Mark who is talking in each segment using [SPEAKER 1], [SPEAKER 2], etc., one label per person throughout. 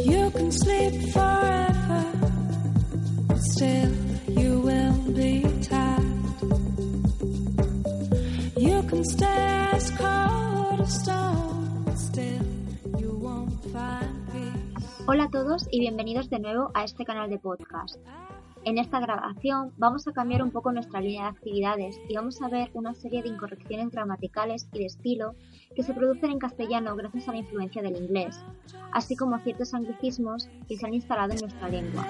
[SPEAKER 1] You can sleep forever, still you will be tired. You can stay as cold as stone, still you won't find peace.
[SPEAKER 2] Hola a todos y bienvenidos de nuevo a este canal de podcast. En esta grabación vamos a cambiar un poco nuestra línea de actividades y vamos a ver una serie de incorrecciones gramaticales y de estilo que se producen en castellano gracias a la influencia del inglés, así como ciertos anglicismos que se han instalado en nuestra lengua.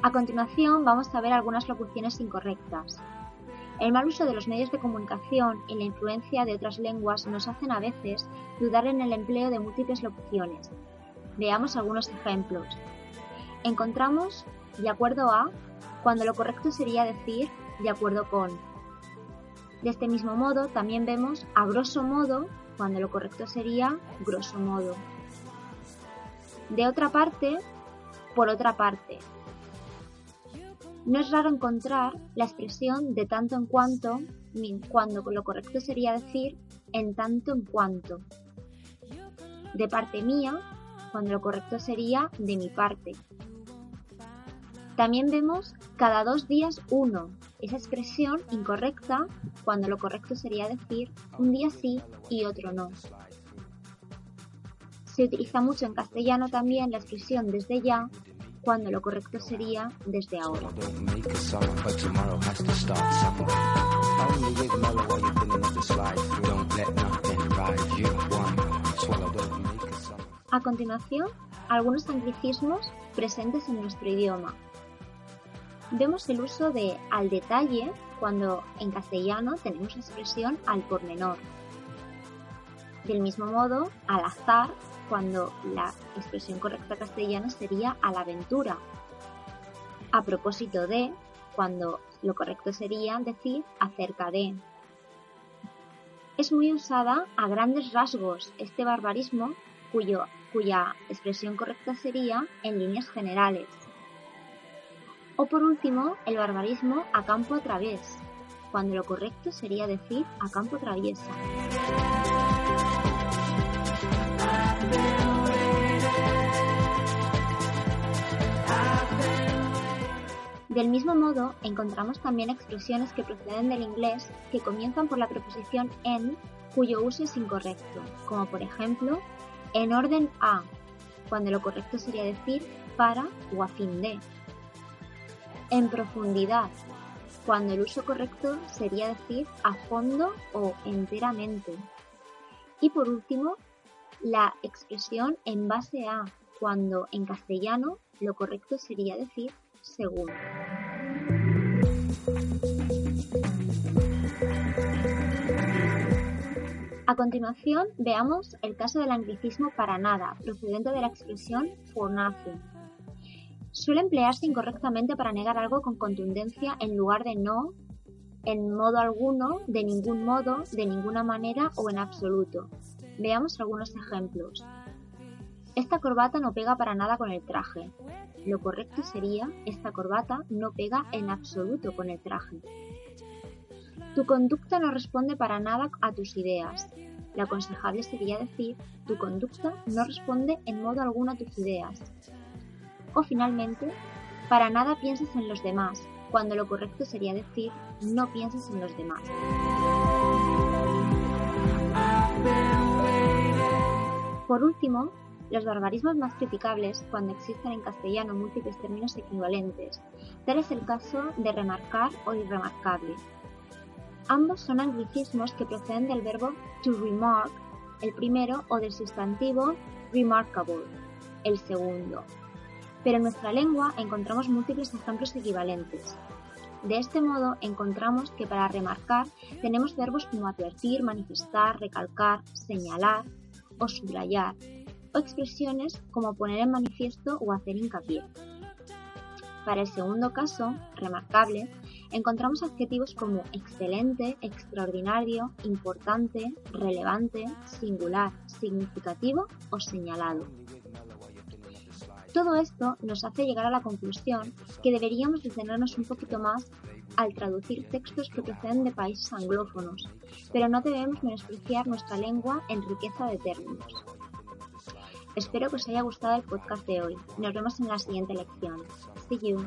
[SPEAKER 2] A continuación vamos a ver algunas locuciones incorrectas. El mal uso de los medios de comunicación y la influencia de otras lenguas nos hacen a veces dudar en el empleo de múltiples locuciones. Veamos algunos ejemplos. Encontramos de acuerdo a cuando lo correcto sería decir de acuerdo con. De este mismo modo también vemos a grosso modo cuando lo correcto sería grosso modo. De otra parte, por otra parte, no es raro encontrar la expresión de tanto en cuanto, cuando lo correcto sería decir en tanto en cuanto. De parte mía, cuando lo correcto sería de mi parte. También vemos cada dos días uno, esa expresión incorrecta cuando lo correcto sería decir un día sí y otro no. Se utiliza mucho en castellano también la expresión desde ya cuando lo correcto sería desde ahora. A continuación, algunos anglicismos presentes en nuestro idioma. Vemos el uso de al detalle cuando en castellano tenemos la expresión al por menor. Del mismo modo, al azar cuando la expresión correcta castellana sería a la aventura. A propósito de, cuando lo correcto sería decir acerca de. Es muy usada a grandes rasgos este barbarismo cuya expresión correcta sería en líneas generales. O por último, el barbarismo a campo a través, cuando lo correcto sería decir a campo traviesa. Del mismo modo, encontramos también expresiones que proceden del inglés que comienzan por la preposición en cuyo uso es incorrecto, como por ejemplo en orden a, cuando lo correcto sería decir para o a fin de. En profundidad, cuando el uso correcto sería decir a fondo o enteramente. Y por último, la expresión en base a, cuando en castellano lo correcto sería decir según. A continuación, veamos el caso del anglicismo para nada, procedente de la expresión for nothing. Suele emplearse incorrectamente para negar algo con contundencia en lugar de no, en modo alguno, de ningún modo, de ninguna manera o en absoluto. Veamos algunos ejemplos. Esta corbata no pega para nada con el traje. Lo correcto sería, esta corbata no pega en absoluto con el traje. Tu conducta no responde para nada a tus ideas. Lo aconsejable sería decir, tu conducta no responde en modo alguno a tus ideas. O finalmente, para nada piensas en los demás, cuando lo correcto sería decir, no piensas en los demás. Por último, los barbarismos más criticables cuando existen en castellano múltiples términos equivalentes. Tal es el caso de remarcar o irremarcable. Ambos son anglicismos que proceden del verbo to remark, el primero, o del sustantivo remarkable, el segundo. Pero en nuestra lengua encontramos múltiples ejemplos equivalentes. De este modo encontramos que para remarcar tenemos verbos como advertir, manifestar, recalcar, señalar o subrayar, expresiones como poner en manifiesto o hacer hincapié. Para el segundo caso, remarcable, encontramos adjetivos como excelente, extraordinario, importante, relevante, singular, significativo o señalado. Todo esto nos hace llegar a la conclusión que deberíamos detenernos un poquito más al traducir textos que proceden de países anglófonos, pero no debemos menospreciar nuestra lengua en riqueza de términos. Espero que os haya gustado el podcast de hoy. Nos vemos en la siguiente lección. See you.